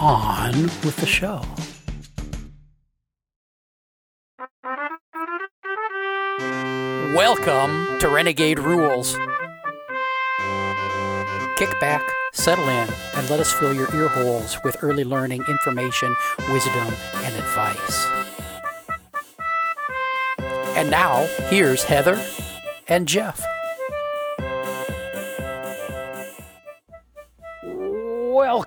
On with the show. Welcome to Renegade Rules. Kick back, settle in, and let us fill your ear holes with early learning information, wisdom, and advice. And now, here's Heather and Jeff.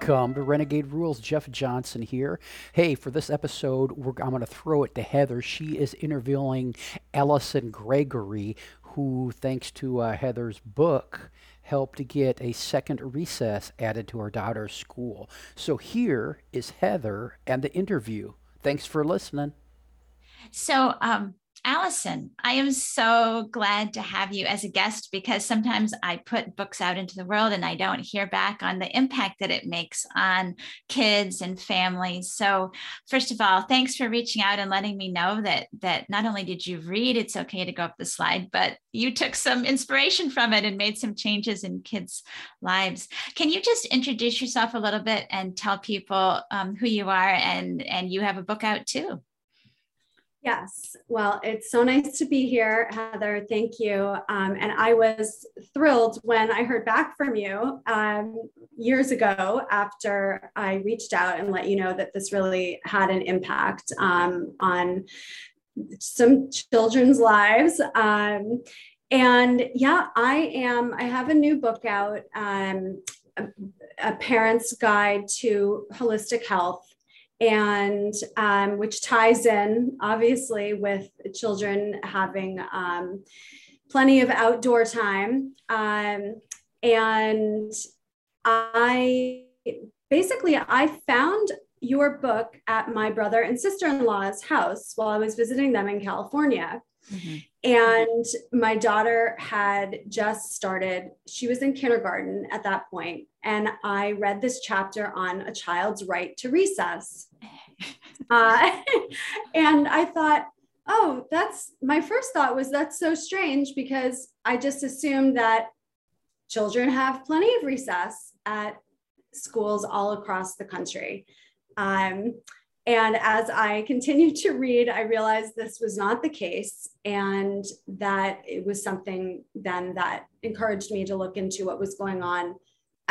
Welcome to Renegade Rules. Jeff Johnson here. Hey, for this episode, I'm going to throw it to Heather. She is interviewing Allison Gregory, who, thanks to uh, Heather's book, helped get a second recess added to her daughter's school. So here is Heather and the interview. Thanks for listening. So, um, Allison, I am so glad to have you as a guest because sometimes I put books out into the world and I don't hear back on the impact that it makes on kids and families. So, first of all, thanks for reaching out and letting me know that that not only did you read It's Okay to Go Up the Slide, but you took some inspiration from it and made some changes in kids' lives. Can you just introduce yourself a little bit and tell people um, who you are and and you have a book out too? Yes. Well, it's so nice to be here, Heather. Thank you. Um, and I was thrilled when I heard back from you um, years ago after I reached out and let you know that this really had an impact um, on some children's lives. Um, and yeah, I am, I have a new book out. Um, a, a parent's guide to holistic health and um, which ties in obviously with children having um, plenty of outdoor time. Um, and I basically I found your book at my brother and sister-in-law's house while I was visiting them in California. Mm-hmm. And my daughter had just started, she was in kindergarten at that point, And I read this chapter on a child's right to recess. Uh, and I thought, oh, that's my first thought was that's so strange because I just assumed that children have plenty of recess at schools all across the country. Um, and as I continued to read, I realized this was not the case, and that it was something then that encouraged me to look into what was going on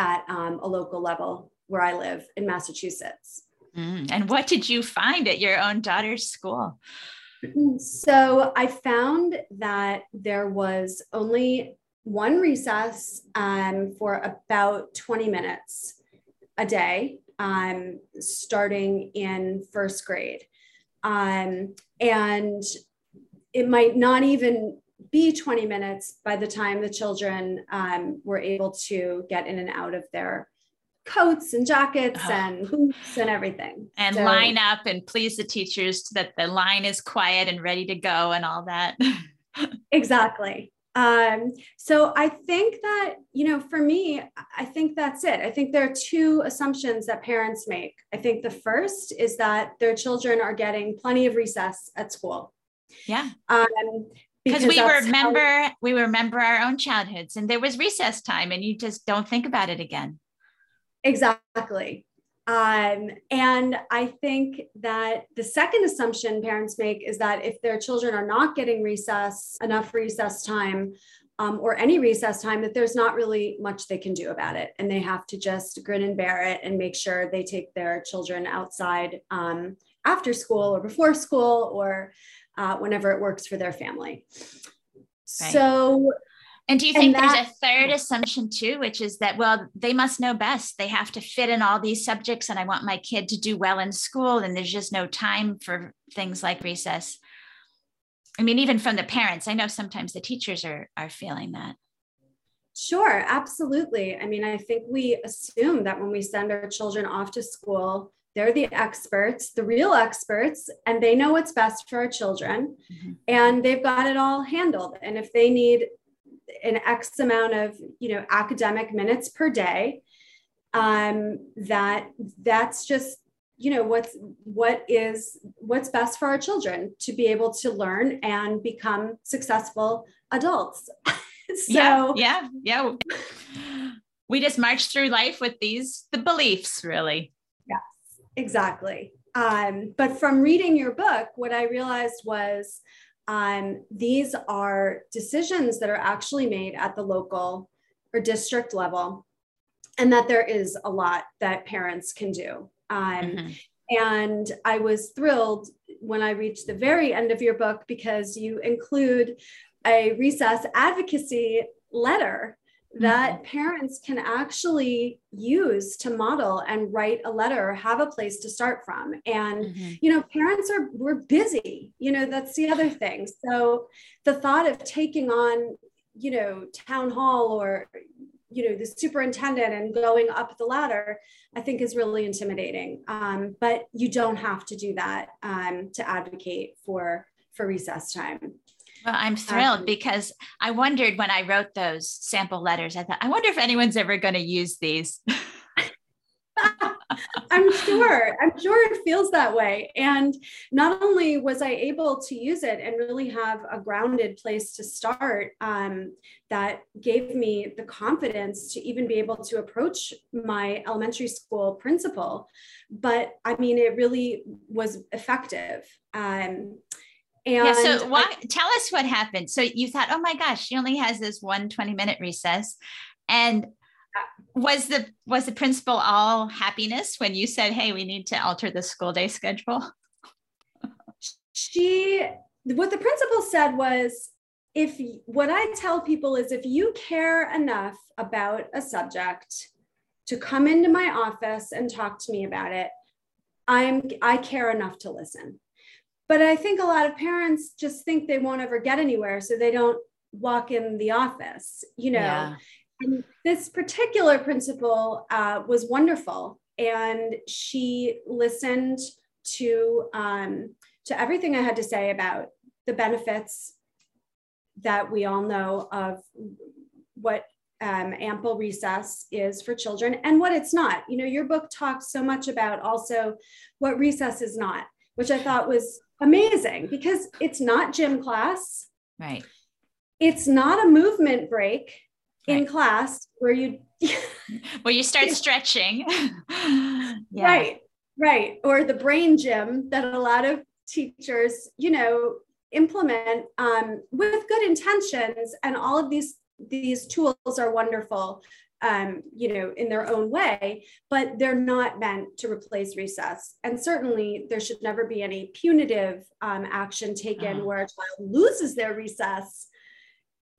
at um, a local level where I live in Massachusetts. Mm. And what did you find at your own daughter's school? So I found that there was only one recess um, for about 20 minutes a day um, starting in first grade. Um, and it might not even be 20 minutes by the time the children um, were able to get in and out of their coats and jackets oh. and boots and everything. And so, line up and please the teachers that the line is quiet and ready to go and all that. exactly. Um, so I think that, you know, for me, I think that's it. I think there are two assumptions that parents make. I think the first is that their children are getting plenty of recess at school. Yeah. Um, because we remember how- we remember our own childhoods and there was recess time and you just don't think about it again. Exactly. Um, and I think that the second assumption parents make is that if their children are not getting recess, enough recess time, um, or any recess time, that there's not really much they can do about it. And they have to just grin and bear it and make sure they take their children outside um, after school or before school or uh, whenever it works for their family. Right. So and do you think that, there's a third assumption too, which is that, well, they must know best. They have to fit in all these subjects, and I want my kid to do well in school, and there's just no time for things like recess. I mean, even from the parents, I know sometimes the teachers are are feeling that. Sure, absolutely. I mean, I think we assume that when we send our children off to school, they're the experts, the real experts, and they know what's best for our children. Mm-hmm. And they've got it all handled. And if they need an X amount of, you know, academic minutes per day, um, that that's just you know what's what is what's best for our children to be able to learn and become successful adults so yeah yeah yeah we just march through life with these the beliefs really exactly um, but from reading your book what i realized was um, these are decisions that are actually made at the local or district level and that there is a lot that parents can do um, mm-hmm. And I was thrilled when I reached the very end of your book because you include a recess advocacy letter that mm-hmm. parents can actually use to model and write a letter or have a place to start from and mm-hmm. you know parents are we're busy you know that's the other thing so the thought of taking on you know town hall or you know the superintendent and going up the ladder i think is really intimidating um, but you don't have to do that um, to advocate for for recess time well i'm thrilled um, because i wondered when i wrote those sample letters i thought i wonder if anyone's ever going to use these I'm sure. I'm sure it feels that way. And not only was I able to use it and really have a grounded place to start um, that gave me the confidence to even be able to approach my elementary school principal, but I mean, it really was effective. Um, and yeah, so what, I, tell us what happened. So you thought, oh my gosh, she only has this one 20 minute recess. And uh, was the was the principal all happiness when you said hey we need to alter the school day schedule she what the principal said was if what i tell people is if you care enough about a subject to come into my office and talk to me about it i'm i care enough to listen but i think a lot of parents just think they won't ever get anywhere so they don't walk in the office you know yeah. And this particular principal uh, was wonderful, and she listened to um, to everything I had to say about the benefits that we all know of what um, ample recess is for children and what it's not. You know, your book talks so much about also what recess is not, which I thought was amazing because it's not gym class. Right. It's not a movement break in class where you where you start stretching yeah. right right or the brain gym that a lot of teachers you know implement um, with good intentions and all of these these tools are wonderful um, you know in their own way but they're not meant to replace recess and certainly there should never be any punitive um, action taken uh where a child loses their recess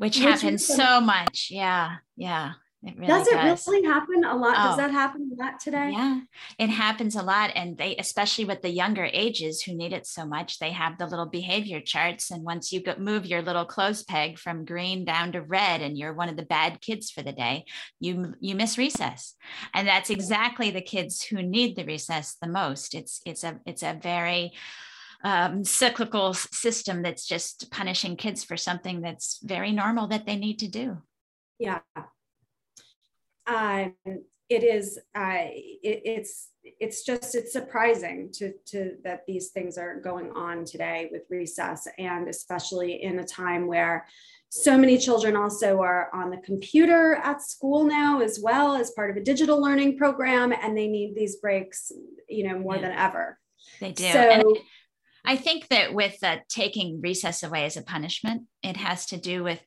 which, which happens so much. Yeah. Yeah. It really does it does. really happen a lot? Oh, does that happen a lot today? Yeah, it happens a lot. And they, especially with the younger ages who need it so much, they have the little behavior charts. And once you move your little clothes peg from green down to red and you're one of the bad kids for the day, you you miss recess. And that's exactly the kids who need the recess the most. It's it's a it's a very um, cyclical system that's just punishing kids for something that's very normal that they need to do. Yeah. Um, it is uh, it, it's it's just it's surprising to to that these things are going on today with recess and especially in a time where so many children also are on the computer at school now as well as part of a digital learning program and they need these breaks you know more yeah. than ever they do so, and I think that with uh, taking recess away as a punishment, it has to do with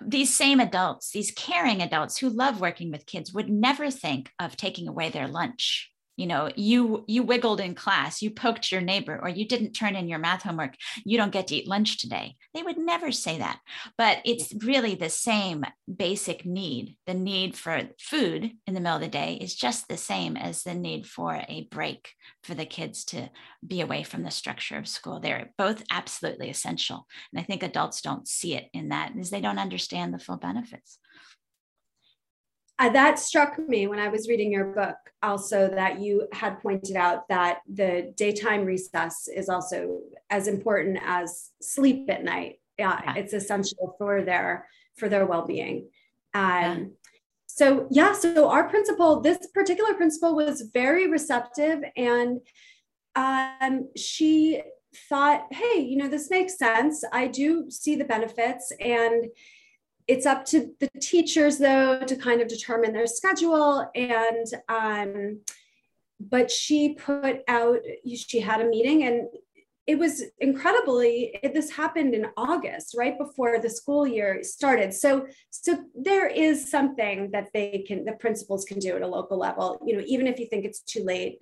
these same adults, these caring adults who love working with kids would never think of taking away their lunch you know you you wiggled in class you poked your neighbor or you didn't turn in your math homework you don't get to eat lunch today. They would never say that. But it's really the same basic need. The need for food in the middle of the day is just the same as the need for a break for the kids to be away from the structure of school. They're both absolutely essential. And i think adults don't see it in that is they don't understand the full benefits uh, that struck me when I was reading your book, also that you had pointed out that the daytime recess is also as important as sleep at night. Yeah, yeah. it's essential for their for their well-being. Um, yeah. So yeah, so our principal, this particular principal was very receptive, and um, she thought, hey, you know, this makes sense. I do see the benefits, and it's up to the teachers though to kind of determine their schedule. And um, but she put out she had a meeting and it was incredibly it, this happened in august right before the school year started. So so there is something that they can the principals can do at a local level you know even if you think it's too late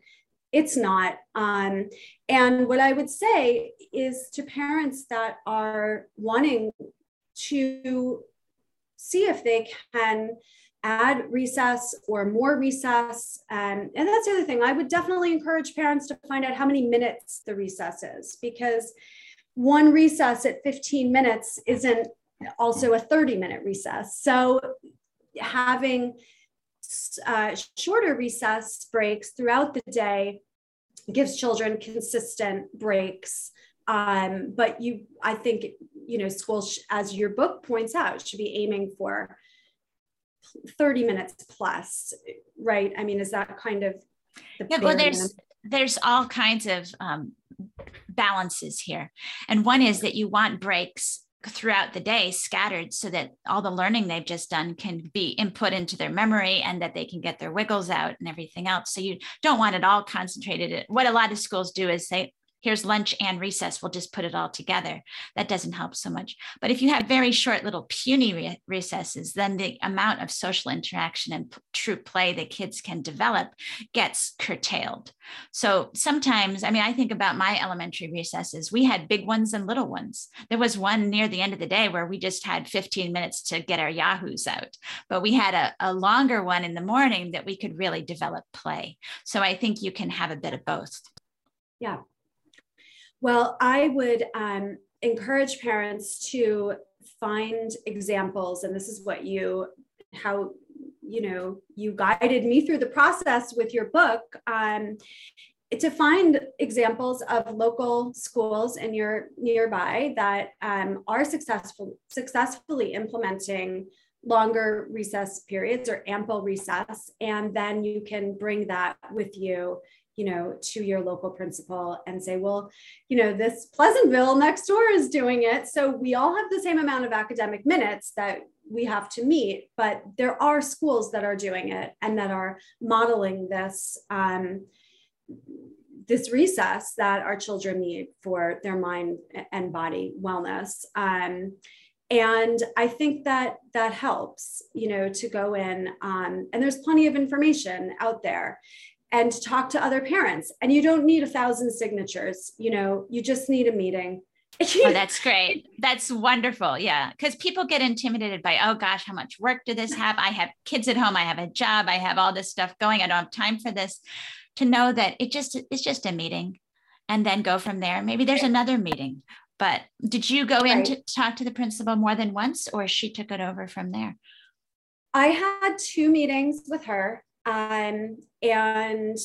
it's not. Um, and what i would say is to parents that are wanting to see if they can add recess or more recess. Um, and that's the other thing. I would definitely encourage parents to find out how many minutes the recess is because one recess at 15 minutes isn't also a 30 minute recess. So having uh, shorter recess breaks throughout the day gives children consistent breaks um, but you i think you know schools as your book points out should be aiming for 30 minutes plus right? I mean is that kind of the yeah well there's minimum? there's all kinds of um, balances here. And one is that you want breaks throughout the day scattered so that all the learning they've just done can be input into their memory and that they can get their wiggles out and everything else. So you don't want it all concentrated. What a lot of schools do is say here's lunch and recess, we'll just put it all together. That doesn't help so much. But if you have very short little puny re- recesses, then the amount of social interaction and p- true play that kids can develop gets curtailed. So sometimes, I mean, I think about my elementary recesses, we had big ones and little ones. There was one near the end of the day where we just had 15 minutes to get our Yahoos out, but we had a, a longer one in the morning that we could really develop play. So I think you can have a bit of both. Yeah, well, I would um, encourage parents to find examples, and this is what you, how, you know, you guided me through the process with your book. Um, to find examples of local schools in your nearby that um, are successful successfully implementing longer recess periods or ample recess and then you can bring that with you you know, to your local principal and say, well, you know, this Pleasantville next door is doing it. So we all have the same amount of academic minutes that we have to meet, but there are schools that are doing it and that are modeling this. Um, this recess that our children need for their mind and body wellness um, and i think that that helps you know to go in um, and there's plenty of information out there and talk to other parents. And you don't need a thousand signatures, you know, you just need a meeting. oh, that's great. That's wonderful. Yeah. Because people get intimidated by, oh gosh, how much work do this have? I have kids at home. I have a job. I have all this stuff going. I don't have time for this. To know that it just it's just a meeting and then go from there. Maybe there's another meeting. But did you go right. in to talk to the principal more than once or she took it over from there? I had two meetings with her um, and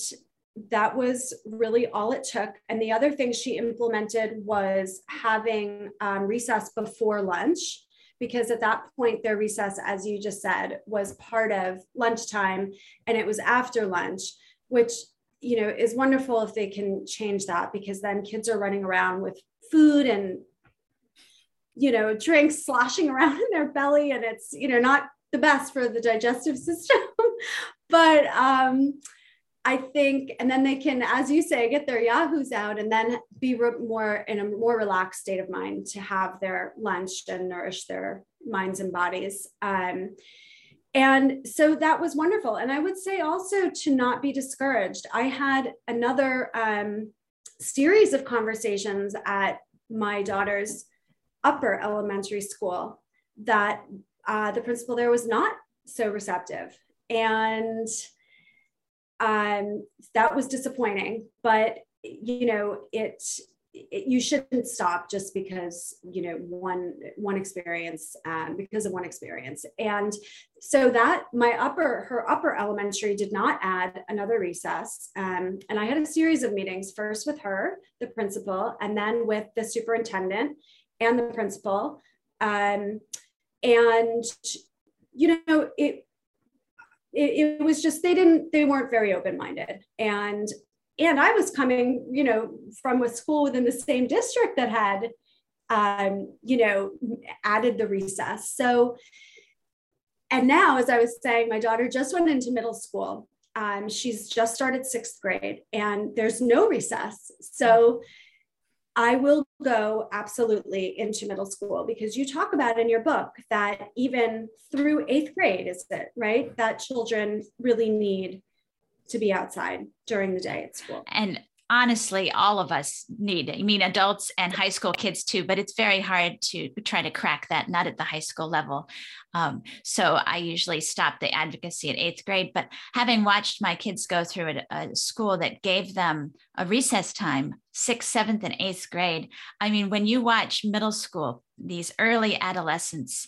that was really all it took. And the other thing she implemented was having um, recess before lunch, because at that point, their recess, as you just said, was part of lunchtime and it was after lunch, which you know is wonderful if they can change that because then kids are running around with food and you know drinks sloshing around in their belly and it's you know not the best for the digestive system but um, I think, and then they can, as you say, get their Yahoos out and then be re- more in a more relaxed state of mind to have their lunch and nourish their minds and bodies. Um, and so that was wonderful. And I would say also to not be discouraged. I had another um, series of conversations at my daughter's upper elementary school that uh, the principal there was not so receptive and um, that was disappointing but you know it it, you shouldn't stop just because you know one one experience um, because of one experience. And so that my upper her upper elementary did not add another recess um, and i had a series of meetings first with her the principal and then with the superintendent and the principal. Um, and you know it, it it was just they didn't they weren't very open-minded and and I was coming, you know, from a school within the same district that had, um, you know, added the recess. So, and now, as I was saying, my daughter just went into middle school. Um, she's just started sixth grade, and there's no recess. So, I will go absolutely into middle school because you talk about in your book that even through eighth grade, is it right? That children really need to be outside during the day at school. And honestly, all of us need. I mean, adults and high school kids too, but it's very hard to try to crack that nut at the high school level. Um, so I usually stop the advocacy at eighth grade. But having watched my kids go through a, a school that gave them a recess time, sixth, seventh, and eighth grade, I mean, when you watch middle school, these early adolescents,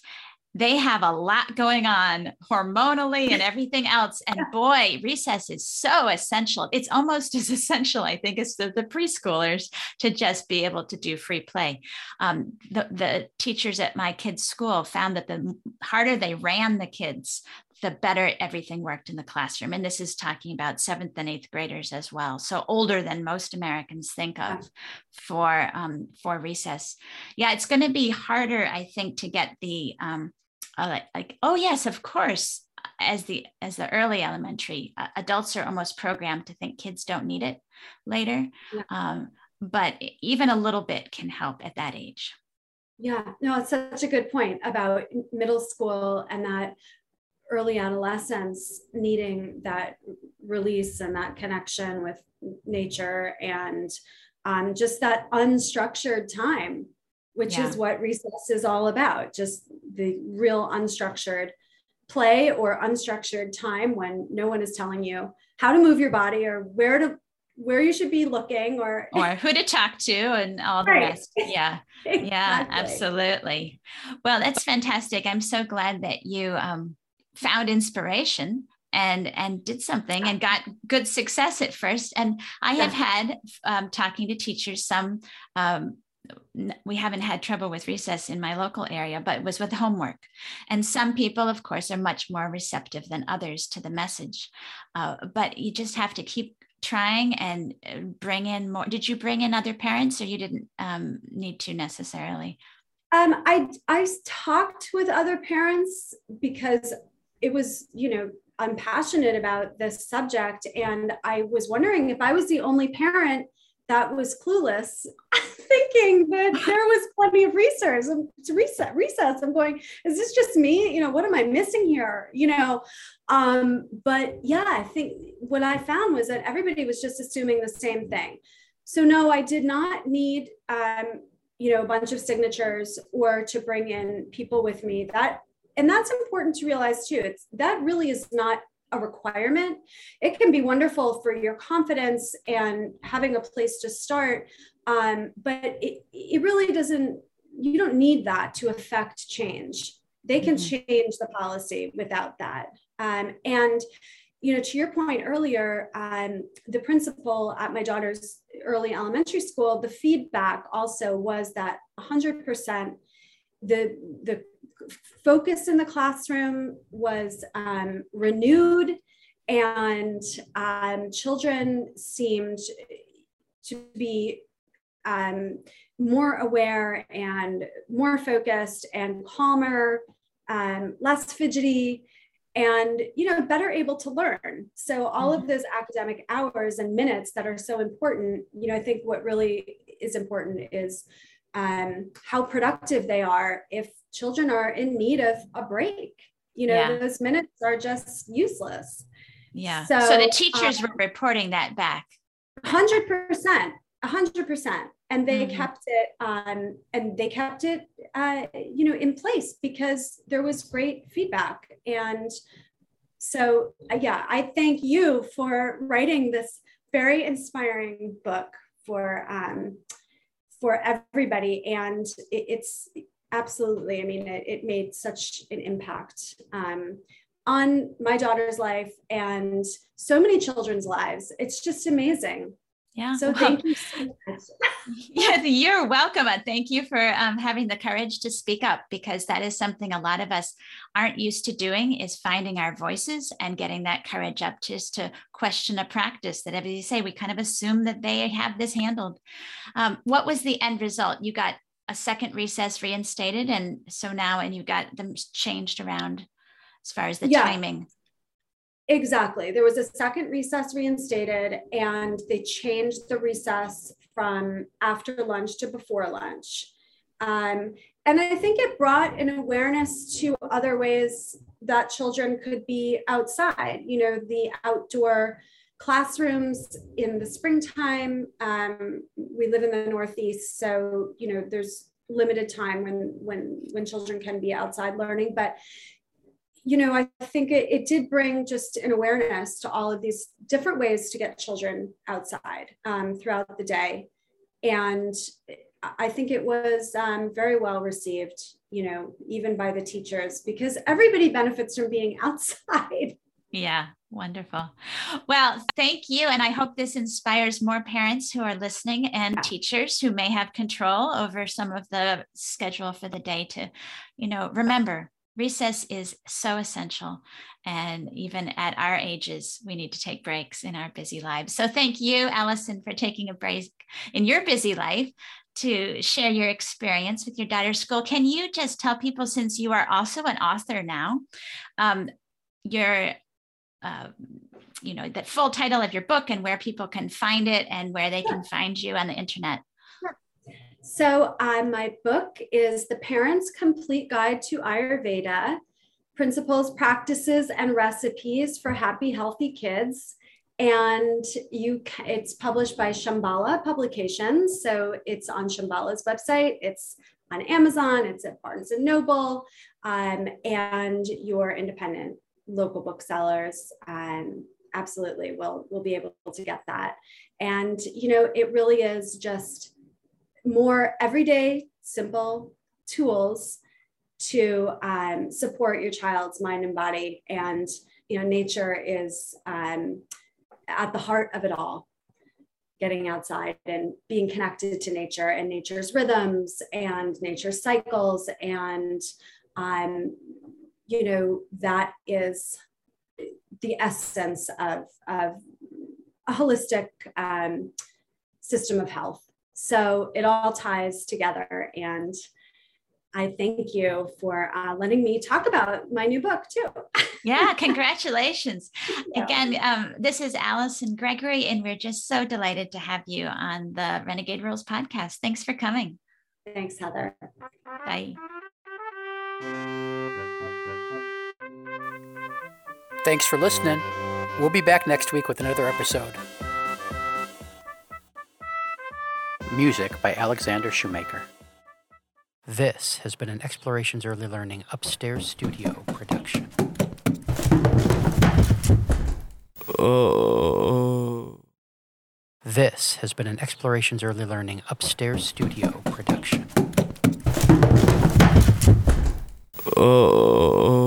they have a lot going on hormonally and everything else. And boy, recess is so essential. It's almost as essential, I think, as the, the preschoolers to just be able to do free play. Um, the, the teachers at my kids' school found that the harder they ran the kids, the better everything worked in the classroom. And this is talking about seventh and eighth graders as well. So older than most Americans think of for um, for recess. Yeah, it's going to be harder, I think, to get the um, uh, like, like oh yes of course. As the as the early elementary uh, adults are almost programmed to think kids don't need it later. Yeah. um, but even a little bit can help at that age. Yeah no it's such a good point about middle school and that early adolescence needing that release and that connection with nature and um, just that unstructured time which yeah. is what recess is all about just the real unstructured play or unstructured time when no one is telling you how to move your body or where to where you should be looking or or who to talk to and all the right. rest yeah exactly. yeah absolutely well that's fantastic i'm so glad that you um, found inspiration and and did something and got good success at first and i have had um, talking to teachers some um, we haven't had trouble with recess in my local area, but it was with homework. And some people, of course, are much more receptive than others to the message. Uh, but you just have to keep trying and uh, bring in more. Did you bring in other parents or you didn't um, need to necessarily? Um, I, I talked with other parents because it was, you know, I'm passionate about this subject. And I was wondering if I was the only parent that was clueless, thinking that there was plenty of research to reset recess. I'm going, is this just me? You know, what am I missing here? You know, um, but yeah, I think what I found was that everybody was just assuming the same thing. So no, I did not need um, you know a bunch of signatures or to bring in people with me. That and that's important to realize too. It's that really is not a requirement. It can be wonderful for your confidence and having a place to start, um, but it, it really doesn't, you don't need that to affect change. They can mm-hmm. change the policy without that. Um, and, you know, to your point earlier, um, the principal at my daughter's early elementary school, the feedback also was that 100% the the focus in the classroom was um, renewed and um, children seemed to be um, more aware and more focused and calmer um, less fidgety and you know better able to learn so all of mm-hmm. those academic hours and minutes that are so important you know i think what really is important is um, how productive they are if children are in need of a break. You know, yeah. those minutes are just useless. Yeah. So, so the teachers um, were reporting that back. 100%. 100% and they mm-hmm. kept it um, and they kept it uh, you know in place because there was great feedback and so uh, yeah i thank you for writing this very inspiring book for um, for everybody. And it, it's absolutely, I mean, it, it made such an impact um, on my daughter's life and so many children's lives. It's just amazing. Yeah. So thank you so much. yeah, you're welcome. And thank you for um, having the courage to speak up because that is something a lot of us aren't used to doing is finding our voices and getting that courage up just to question a practice that, as you say, we kind of assume that they have this handled. Um, what was the end result? You got a second recess reinstated. And so now, and you got them changed around as far as the yeah. timing. Exactly. There was a second recess reinstated, and they changed the recess from after lunch to before lunch. Um, and I think it brought an awareness to other ways that children could be outside, you know, the outdoor classrooms in the springtime. Um, we live in the Northeast, so, you know, there's limited time when when when children can be outside learning but you know, I think it, it did bring just an awareness to all of these different ways to get children outside um, throughout the day. And I think it was um, very well received, you know, even by the teachers, because everybody benefits from being outside. Yeah, wonderful. Well, thank you. And I hope this inspires more parents who are listening and teachers who may have control over some of the schedule for the day to, you know, remember recess is so essential. And even at our ages, we need to take breaks in our busy lives. So thank you, Allison, for taking a break in your busy life to share your experience with your daughter's school. Can you just tell people, since you are also an author now, um, your uh, you know the full title of your book and where people can find it and where they can find you on the internet so, uh, my book is The Parent's Complete Guide to Ayurveda Principles, Practices, and Recipes for Happy, Healthy Kids. And you, it's published by Shambhala Publications. So, it's on Shambhala's website, it's on Amazon, it's at Barnes and Noble, um, and your independent local booksellers. Um, absolutely will will be able to get that and you know it really is just more everyday, simple tools to um, support your child's mind and body. And, you know, nature is um, at the heart of it all. Getting outside and being connected to nature and nature's rhythms and nature's cycles. And, um, you know, that is the essence of, of a holistic um, system of health so it all ties together. And I thank you for uh, letting me talk about my new book too. yeah, congratulations. Again, um, this is Allison Gregory, and we're just so delighted to have you on the Renegade Rules podcast. Thanks for coming. Thanks, Heather. Bye. Thanks for listening. We'll be back next week with another episode. Music by Alexander Shoemaker. This has been an Explorations Early Learning Upstairs Studio production. Oh. This has been an Explorations Early Learning Upstairs Studio production. Oh.